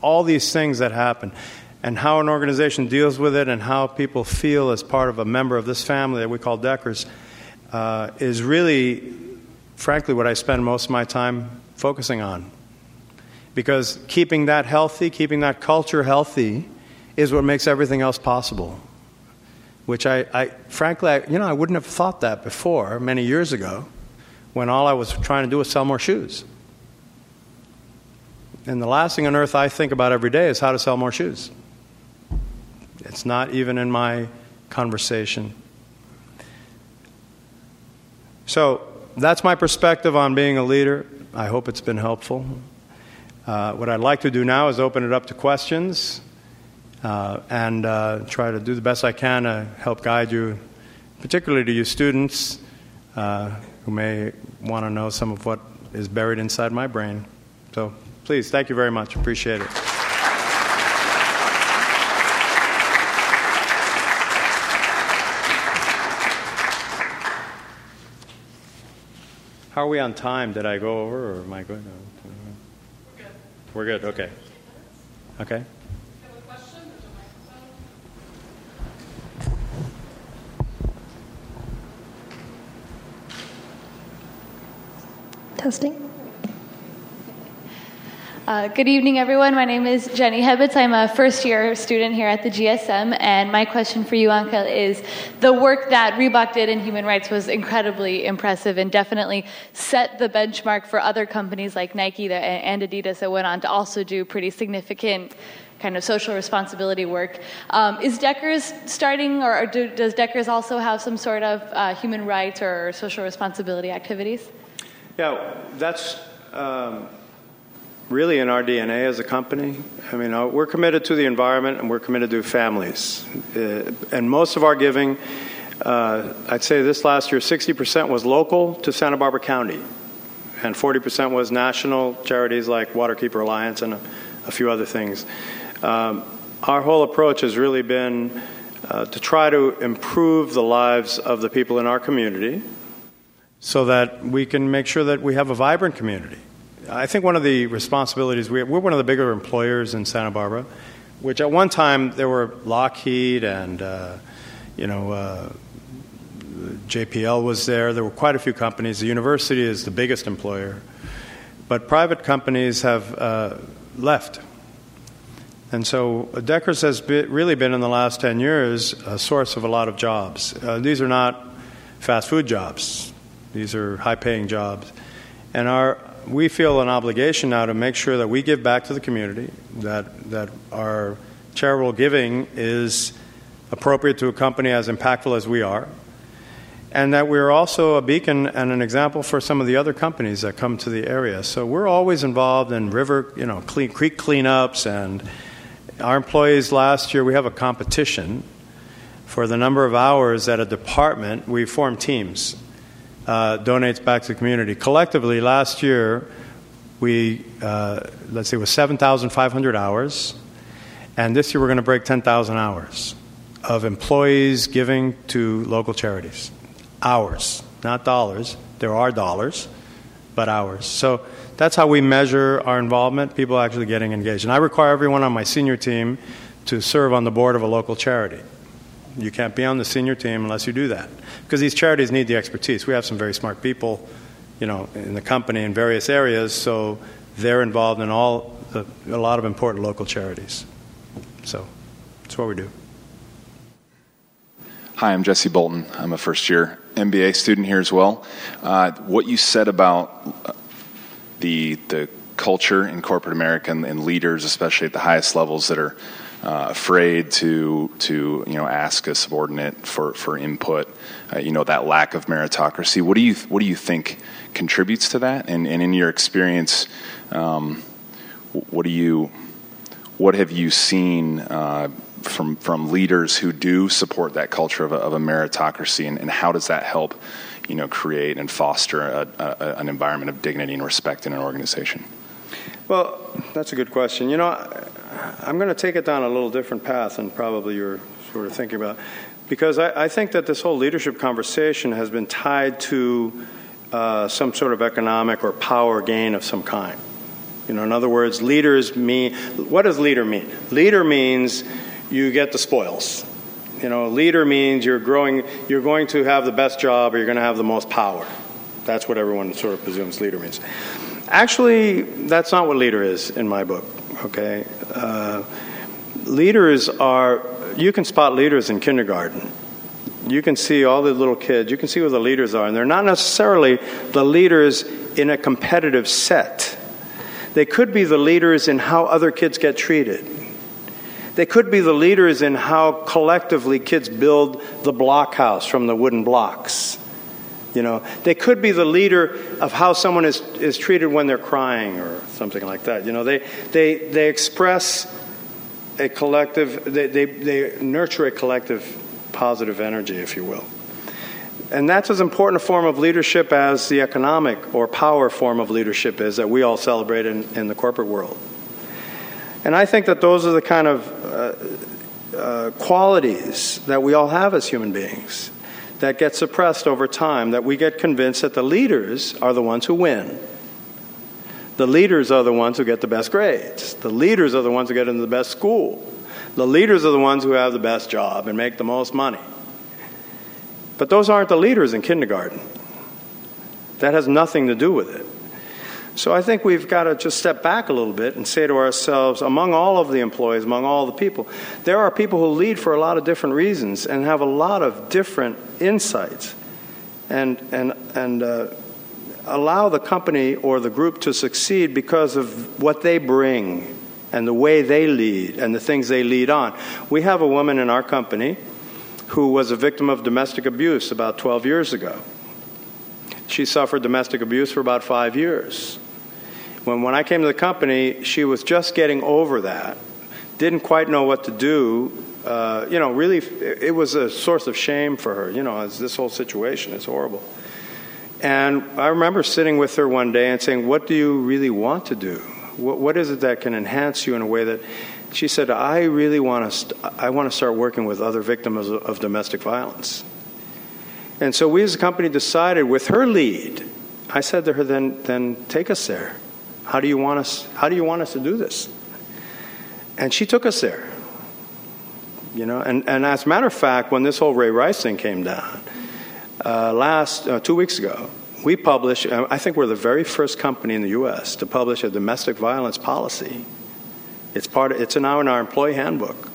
all these things that happen. And how an organization deals with it and how people feel as part of a member of this family that we call Deckers uh, is really, frankly, what I spend most of my time focusing on. Because keeping that healthy, keeping that culture healthy, is what makes everything else possible which I, I frankly, I, you know, I wouldn't have thought that before many years ago when all I was trying to do was sell more shoes. And the last thing on earth I think about every day is how to sell more shoes. It's not even in my conversation. So that's my perspective on being a leader. I hope it's been helpful. Uh, what I'd like to do now is open it up to questions uh, and uh, try to do the best I can to help guide you, particularly to you students uh, who may want to know some of what is buried inside my brain. So please, thank you very much. Appreciate it. How are we on time? Did I go over or am I going? We're good? We're good. Okay. Okay. Testing. Uh, good evening, everyone. My name is Jenny Hebitz. I'm a first year student here at the GSM, and my question for you, Angel, is the work that Reebok did in human rights was incredibly impressive and definitely set the benchmark for other companies like Nike and Adidas that went on to also do pretty significant kind of social responsibility work. Um, is Deckers starting, or do, does Deckers also have some sort of uh, human rights or social responsibility activities? Yeah, that's. Um really in our DNA as a company. I mean, uh, we're committed to the environment and we're committed to families. Uh, and most of our giving, uh, I'd say this last year, 60% was local to Santa Barbara County, and 40% was national charities like Waterkeeper Alliance and a, a few other things. Um, our whole approach has really been uh, to try to improve the lives of the people in our community so that we can make sure that we have a vibrant community. I think one of the responsibilities, we're one of the bigger employers in Santa Barbara, which at one time there were Lockheed and, uh, you know, uh, JPL was there. There were quite a few companies. The university is the biggest employer. But private companies have uh, left. And so Deckers has been, really been in the last 10 years a source of a lot of jobs. Uh, these are not fast food jobs, these are high paying jobs. And our, we feel an obligation now to make sure that we give back to the community, that, that our charitable giving is appropriate to a company as impactful as we are, and that we're also a beacon and an example for some of the other companies that come to the area. So we're always involved in river, you know, clean, creek cleanups, and our employees last year we have a competition for the number of hours at a department. We form teams uh, donates back to the community. Collectively, last year, we, uh, let's say, it was 7,500 hours, and this year we're going to break 10,000 hours of employees giving to local charities. Hours, not dollars. There are dollars, but hours. So that's how we measure our involvement, people actually getting engaged. And I require everyone on my senior team to serve on the board of a local charity. You can't be on the senior team unless you do that. Because these charities need the expertise. We have some very smart people, you know, in the company in various areas, so they're involved in all the, a lot of important local charities. So that's what we do. Hi, I'm Jesse Bolton. I'm a first year MBA student here as well. Uh, what you said about uh, the the culture in corporate America and, and leaders, especially at the highest levels, that are uh, afraid to to you know ask a subordinate for for input. Uh, you know that lack of meritocracy. What do you what do you think contributes to that? And, and in your experience, um, what do you what have you seen? Uh, from from leaders who do support that culture of a, of a meritocracy, and, and, how does that help, you know, create and foster a, a, an environment of dignity and respect in an organization? Well, that's a good question. You know, I'm going to take it down a little different path than probably you're sort of thinking about, because I, I think that this whole leadership conversation has been tied to uh, some sort of economic or power gain of some kind. You know, in other words, leaders mean what does leader mean? Leader means you get the spoils. You know, leader means you're growing, you're going to have the best job or you're going to have the most power. That's what everyone sort of presumes leader means. Actually, that's not what leader is in my book. Okay, uh, leaders are. You can spot leaders in kindergarten. You can see all the little kids. You can see where the leaders are, and they're not necessarily the leaders in a competitive set. They could be the leaders in how other kids get treated. They could be the leaders in how collectively kids build the blockhouse from the wooden blocks. You know, they could be the leader of how someone is, is treated when they're crying or something like that. You know, they, they, they express a collective, they, they, they nurture a collective positive energy, if you will. And that's as important a form of leadership as the economic or power form of leadership is that we all celebrate in, in the corporate world. And I think that those are the kind of uh, uh, qualities that we all have as human beings that get suppressed over time, that we get convinced that the leaders are the ones who win. The leaders are the ones who get the best grades. The leaders are the ones who get into the best school. The leaders are the ones who have the best job and make the most money. But those aren't the leaders in kindergarten. That has nothing to do with it. So I think we've got to just step back a little bit and say to ourselves, among all of the employees, among all the people, there are people who lead for a lot of different reasons and have a lot of different insights, and and and uh, allow the company or the group to succeed because of what they bring and the way they lead and the things they lead on. We have a woman in our company who was a victim of domestic abuse about 12 years ago. She suffered domestic abuse for about five years. When, when I came to the company, she was just getting over that, didn't quite know what to do. Uh, you know, really, it was a source of shame for her. You know, this whole situation is horrible. And I remember sitting with her one day and saying, What do you really want to do? What, what is it that can enhance you in a way that she said, I really want to, st- I want to start working with other victims of, of domestic violence. And so we as a company decided with her lead, I said to her, then, then take us there. How do you want us? How do you want us to do this? And she took us there. You know, and, and as a matter of fact, when this whole Ray Rice thing came down, uh, last uh, two weeks ago, we published. Uh, I think we're the very first company in the U.S. to publish a domestic violence policy. It's part. Of, it's now in our employee handbook.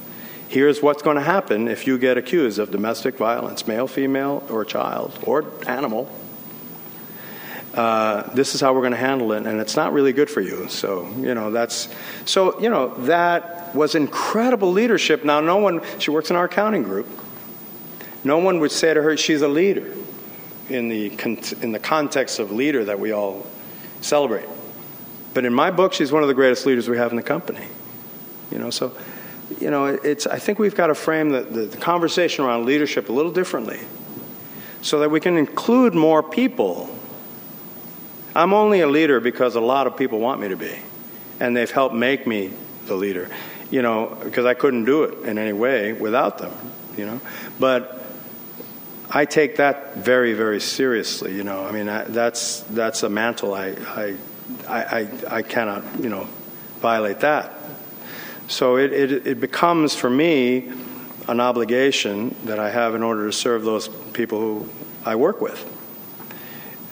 Here's what's going to happen if you get accused of domestic violence, male, female, or child, or animal uh, this is how we're going to handle it, and it's not really good for you. So, you know, that's, so, you know, that was incredible leadership. Now, no one, she works in our accounting group. No one would say to her, she's a leader in the, in the context of leader that we all celebrate. But in my book, she's one of the greatest leaders we have in the company. You know, so, you know, it's, I think we've got to frame the, the, the conversation around leadership a little differently so that we can include more people I'm only a leader because a lot of people want me to be, and they've helped make me the leader. You know, because I couldn't do it in any way without them. You know, but I take that very, very seriously. You know, I mean, I, that's that's a mantle. I, I, I, I cannot, you know, violate that. So it, it, it becomes for me an obligation that I have in order to serve those people who I work with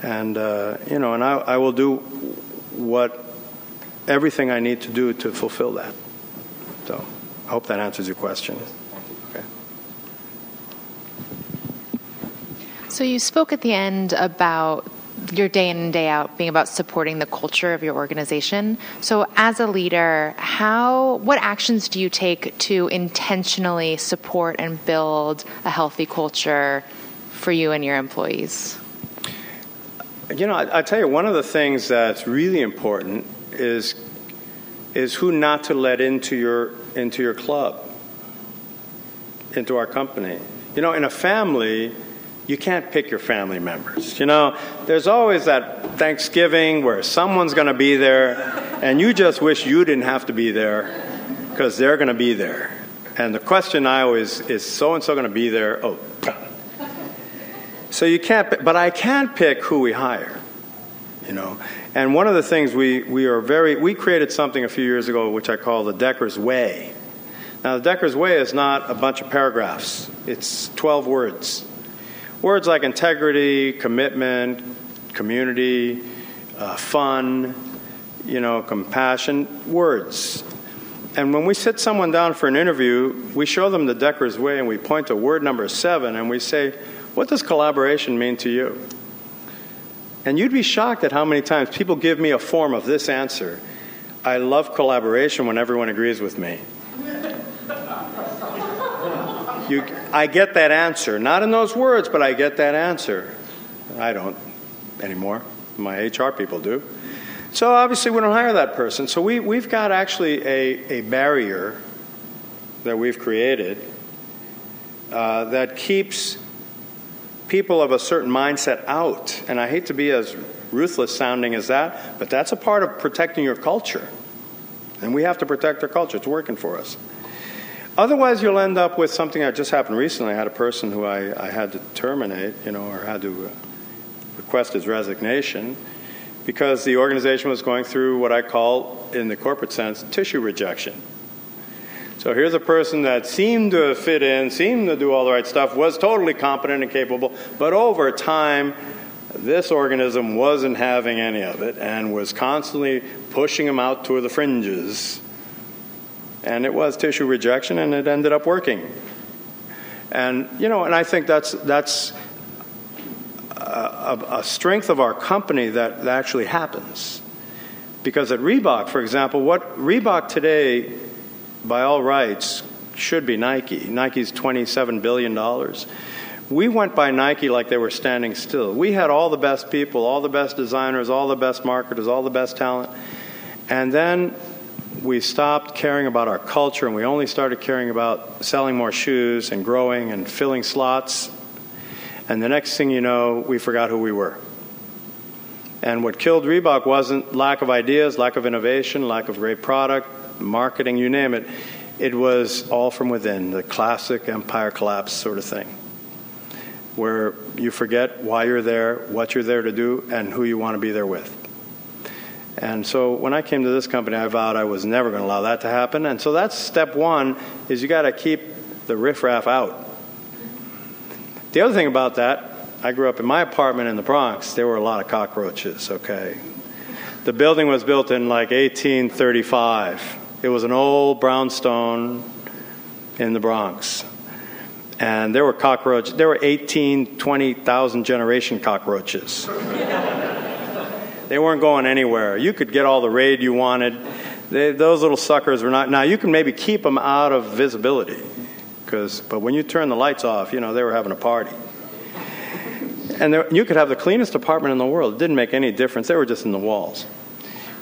and uh, you know, and I, I will do what everything I need to do to fulfill that. So, I hope that answers your question. Okay. So you spoke at the end about your day in and day out being about supporting the culture of your organization. So as a leader, how what actions do you take to intentionally support and build a healthy culture for you and your employees? You know, I, I tell you, one of the things that's really important is is who not to let into your into your club, into our company. You know, in a family, you can't pick your family members. You know, there's always that Thanksgiving where someone's going to be there, and you just wish you didn't have to be there because they're going to be there. And the question I always is so and so going to be there? Oh, so you can't, but I can pick who we hire, you know. And one of the things we, we are very, we created something a few years ago which I call the Decker's Way. Now, the Decker's Way is not a bunch of paragraphs, it's 12 words. Words like integrity, commitment, community, uh, fun, you know, compassion, words. And when we sit someone down for an interview, we show them the Decker's Way and we point to word number seven and we say, what does collaboration mean to you? And you'd be shocked at how many times people give me a form of this answer. I love collaboration when everyone agrees with me. You, I get that answer. Not in those words, but I get that answer. I don't anymore. My HR people do. So obviously, we don't hire that person. So we, we've got actually a, a barrier that we've created uh, that keeps people of a certain mindset out. And I hate to be as ruthless sounding as that, but that's a part of protecting your culture. And we have to protect our culture. It's working for us. Otherwise, you'll end up with something that just happened recently. I had a person who I, I had to terminate, you know, or had to uh, request his resignation because the organization was going through what I call, in the corporate sense, tissue rejection. So here's a person that seemed to fit in, seemed to do all the right stuff, was totally competent and capable, but over time, this organism wasn't having any of it and was constantly pushing him out to the fringes and it was tissue rejection, and it ended up working. And you know, and I think that's that's a, a strength of our company that, that actually happens. Because at Reebok, for example, what Reebok today, by all rights, should be Nike. Nike's $27 billion. We went by Nike like they were standing still. We had all the best people, all the best designers, all the best marketers, all the best talent. And then we stopped caring about our culture and we only started caring about selling more shoes and growing and filling slots. And the next thing you know, we forgot who we were. And what killed Reebok wasn't lack of ideas, lack of innovation, lack of great product, marketing, you name it. It was all from within, the classic empire collapse sort of thing, where you forget why you're there, what you're there to do, and who you want to be there with. And so when I came to this company, I vowed I was never going to allow that to happen. And so that's step one is you got to keep the riffraff out. The other thing about that, I grew up in my apartment in the Bronx. There were a lot of cockroaches, okay? The building was built in like 1835. It was an old brownstone in the Bronx. And there were cockroaches. There were 18, 20,000 generation cockroaches. They weren't going anywhere. You could get all the raid you wanted. They, those little suckers were not. Now you can maybe keep them out of visibility, because but when you turn the lights off, you know they were having a party. And there, you could have the cleanest apartment in the world. It didn't make any difference. They were just in the walls.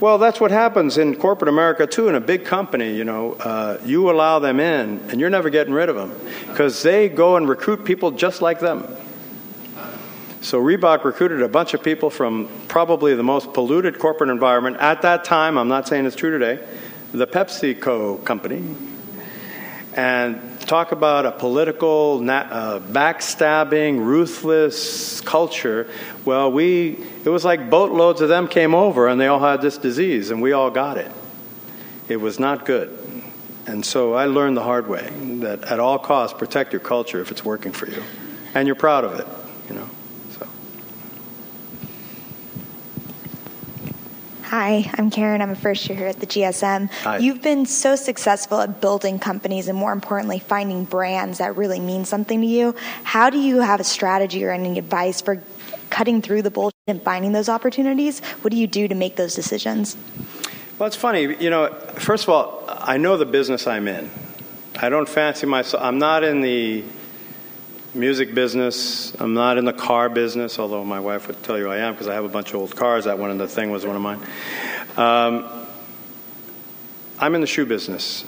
Well, that's what happens in corporate America too. In a big company, you know, uh, you allow them in, and you're never getting rid of them because they go and recruit people just like them. So Reebok recruited a bunch of people from probably the most polluted corporate environment at that time. I'm not saying it's true today. The PepsiCo company. And talk about a political, uh, backstabbing, ruthless culture. Well, we, it was like boatloads of them came over and they all had this disease and we all got it. It was not good. And so I learned the hard way that at all costs, protect your culture if it's working for you. And you're proud of it, you know. Hi, I'm Karen. I'm a first year here at the GSM. Hi. You've been so successful at building companies and more importantly, finding brands that really mean something to you. How do you have a strategy or any advice for cutting through the bullshit and finding those opportunities? What do you do to make those decisions? Well, it's funny. You know, first of all, I know the business I'm in. I don't fancy myself, I'm not in the music business. I'm not in the car business, although my wife would tell you I am because I have a bunch of old cars. That one and the thing was one of mine. Um, I'm in the shoe business.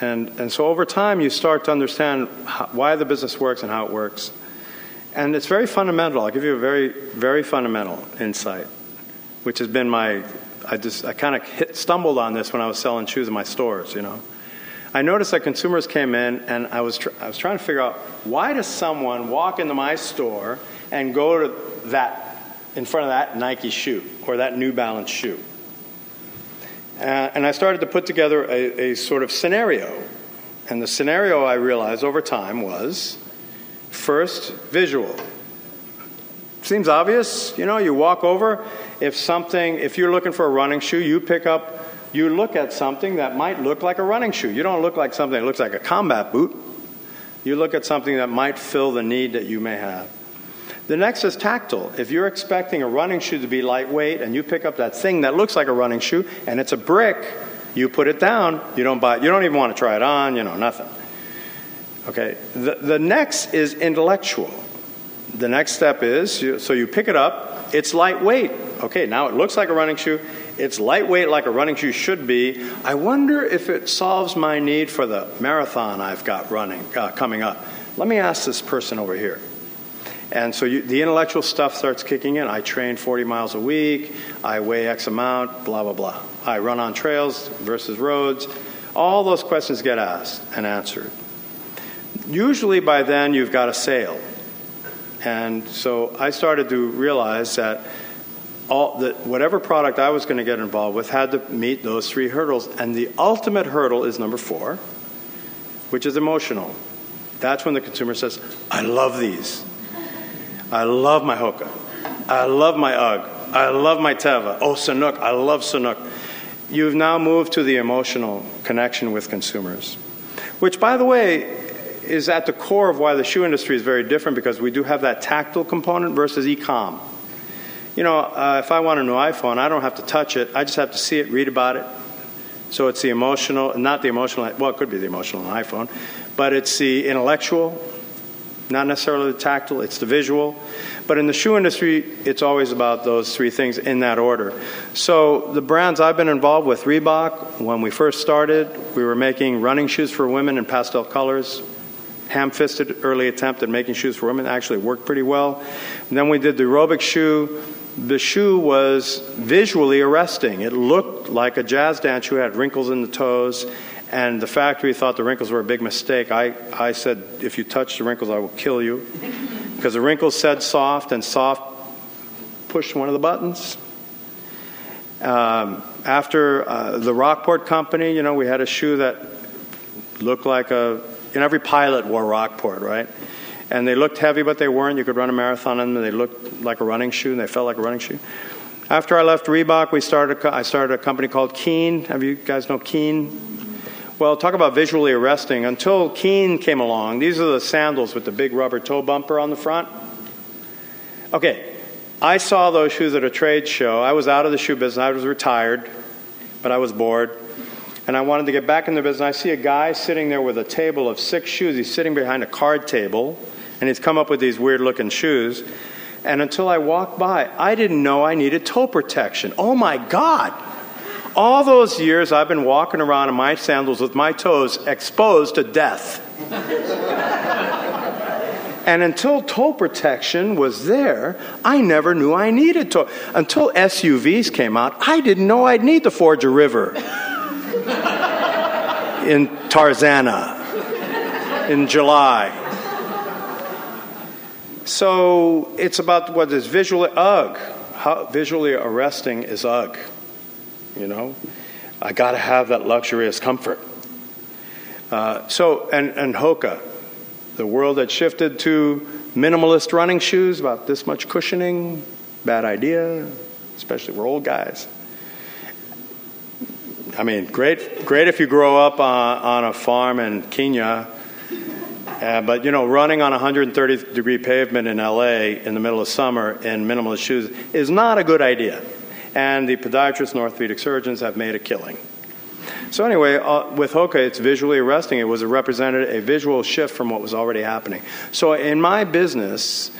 And, and so over time, you start to understand how, why the business works and how it works. And it's very fundamental. I'll give you a very, very fundamental insight, which has been my, I just, I kind of stumbled on this when I was selling shoes in my stores, you know. I noticed that consumers came in, and I was, tr- I was trying to figure out why does someone walk into my store and go to that, in front of that Nike shoe or that New Balance shoe? Uh, and I started to put together a, a sort of scenario. And the scenario I realized over time was first, visual. Seems obvious, you know, you walk over, if something, if you're looking for a running shoe, you pick up you look at something that might look like a running shoe. You don't look like something that looks like a combat boot. You look at something that might fill the need that you may have. The next is tactile. If you're expecting a running shoe to be lightweight and you pick up that thing that looks like a running shoe and it's a brick, You put it down, you don't buy, it, you don't even want to try it on, you know, nothing. Okay, the, the next is intellectual. The next step is so you pick it up, it's lightweight. Okay, now it looks like a running shoe, it's lightweight like a running shoe should be. I wonder if it solves my need for the marathon I've got running uh, coming up. Let me ask this person over here. And so you, the intellectual stuff starts kicking in. I train 40 miles a week. I weigh X amount, blah, blah, blah. I run on trails versus roads. All those questions get asked and answered. Usually by then you've got a sale. And so I started to realize that all that whatever product I was going to get involved with had to meet those three hurdles. And the ultimate hurdle is number four, which is emotional. That's when the consumer says, I love these. I love my Hoka. I love my UGG. I love my Teva. Oh, Sanuk. I love Sanuk. You've now moved to the emotional connection with consumers, which, by the way, is at the core of why the shoe industry is very different because we do have that tactile component versus e-com. You know, uh, if I want a new iPhone, I don't have to touch it. I just have to see it, read about it. So it's the emotional, not the emotional, well, it could be the emotional on iPhone, but it's the intellectual, not necessarily the tactile, it's the visual. But in the shoe industry, it's always about those three things in that order. So the brands I've been involved with, Reebok, when we first started, we were making running shoes for women in pastel colors. Ham fisted early attempt at making shoes for women actually worked pretty well. And then we did the aerobic shoe the shoe was visually arresting. It looked like a jazz dance shoe, had wrinkles in the toes, and the factory thought the wrinkles were a big mistake. I, I said, if you touch the wrinkles, I will kill you. <laughs> Because the wrinkles said soft, and soft pushed one of the buttons. Um, after uh, the Rockport company, you know, we had a shoe that looked like a, you know, every pilot wore Rockport, right? And they looked heavy, but they weren't. You could run a marathon in them. They looked like a running shoe, and they felt like a running shoe. After I left Reebok, we started. I started a company called Keen. Have you guys know Keen? Well, talk about visually arresting. Until Keen came along, these are the sandals with the big rubber toe bumper on the front. Okay, I saw those shoes at a trade show. I was out of the shoe business. I was retired, but I was bored. And I wanted to get back in the business. I see a guy sitting there with a table of six shoes. He's sitting behind a card table and he's come up with these weird looking shoes. And until I walked by, I didn't know I needed toe protection. Oh my God! All those years I've been walking around in my sandals with my toes exposed to death. and until toe protection was there, I never knew I needed toe. Until SUVs came out, I didn't know I'd need to forge a river in Tarzana in July. So it's about what is visually UGG. How visually arresting is UGG. You know, I got to have that luxurious comfort. Uh, so and and Hoka, the world had shifted to minimalist running shoes, about this much cushioning. Bad idea, especially we're old guys. I mean, great, great if you grow up on, on a farm in Kenya uh, but you know, running on 130 degree pavement in LA in the middle of summer in minimalist shoes is not a good idea. And the podiatrists and orthopedic surgeons have made a killing. So anyway, uh, with Hoka, it's visually arresting. It was a represented a visual shift from what was already happening. So in my business,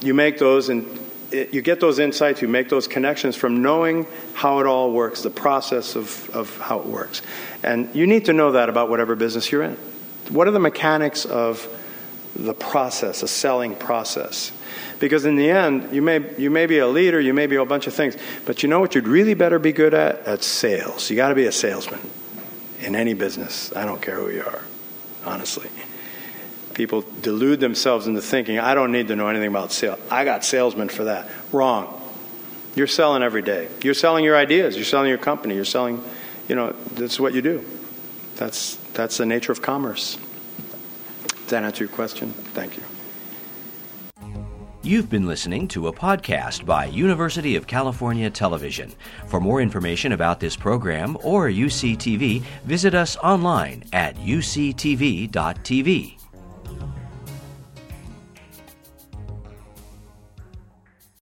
you make those and you get those insights, you make those connections from knowing how it all works, the process of, of how it works. And you need to know that about whatever business you're in. What are the mechanics of the process, a selling process? Because in the end, you may, you may be a leader, you may be a bunch of things, but you know what you'd really better be good at? At sales. You got to be a salesman in any business. I don't care who you are, honestly. People delude themselves into thinking, I don't need to know anything about sales. I got salesmen for that. Wrong. You're selling every day. You're selling your ideas. You're selling your company. You're selling, you know, that's what you do. That's, that's the nature of commerce. Does that answer your question? Thank you. You've been listening to a podcast by University of California Television. For more information about this program or UCTV, visit us online at uctv.tv.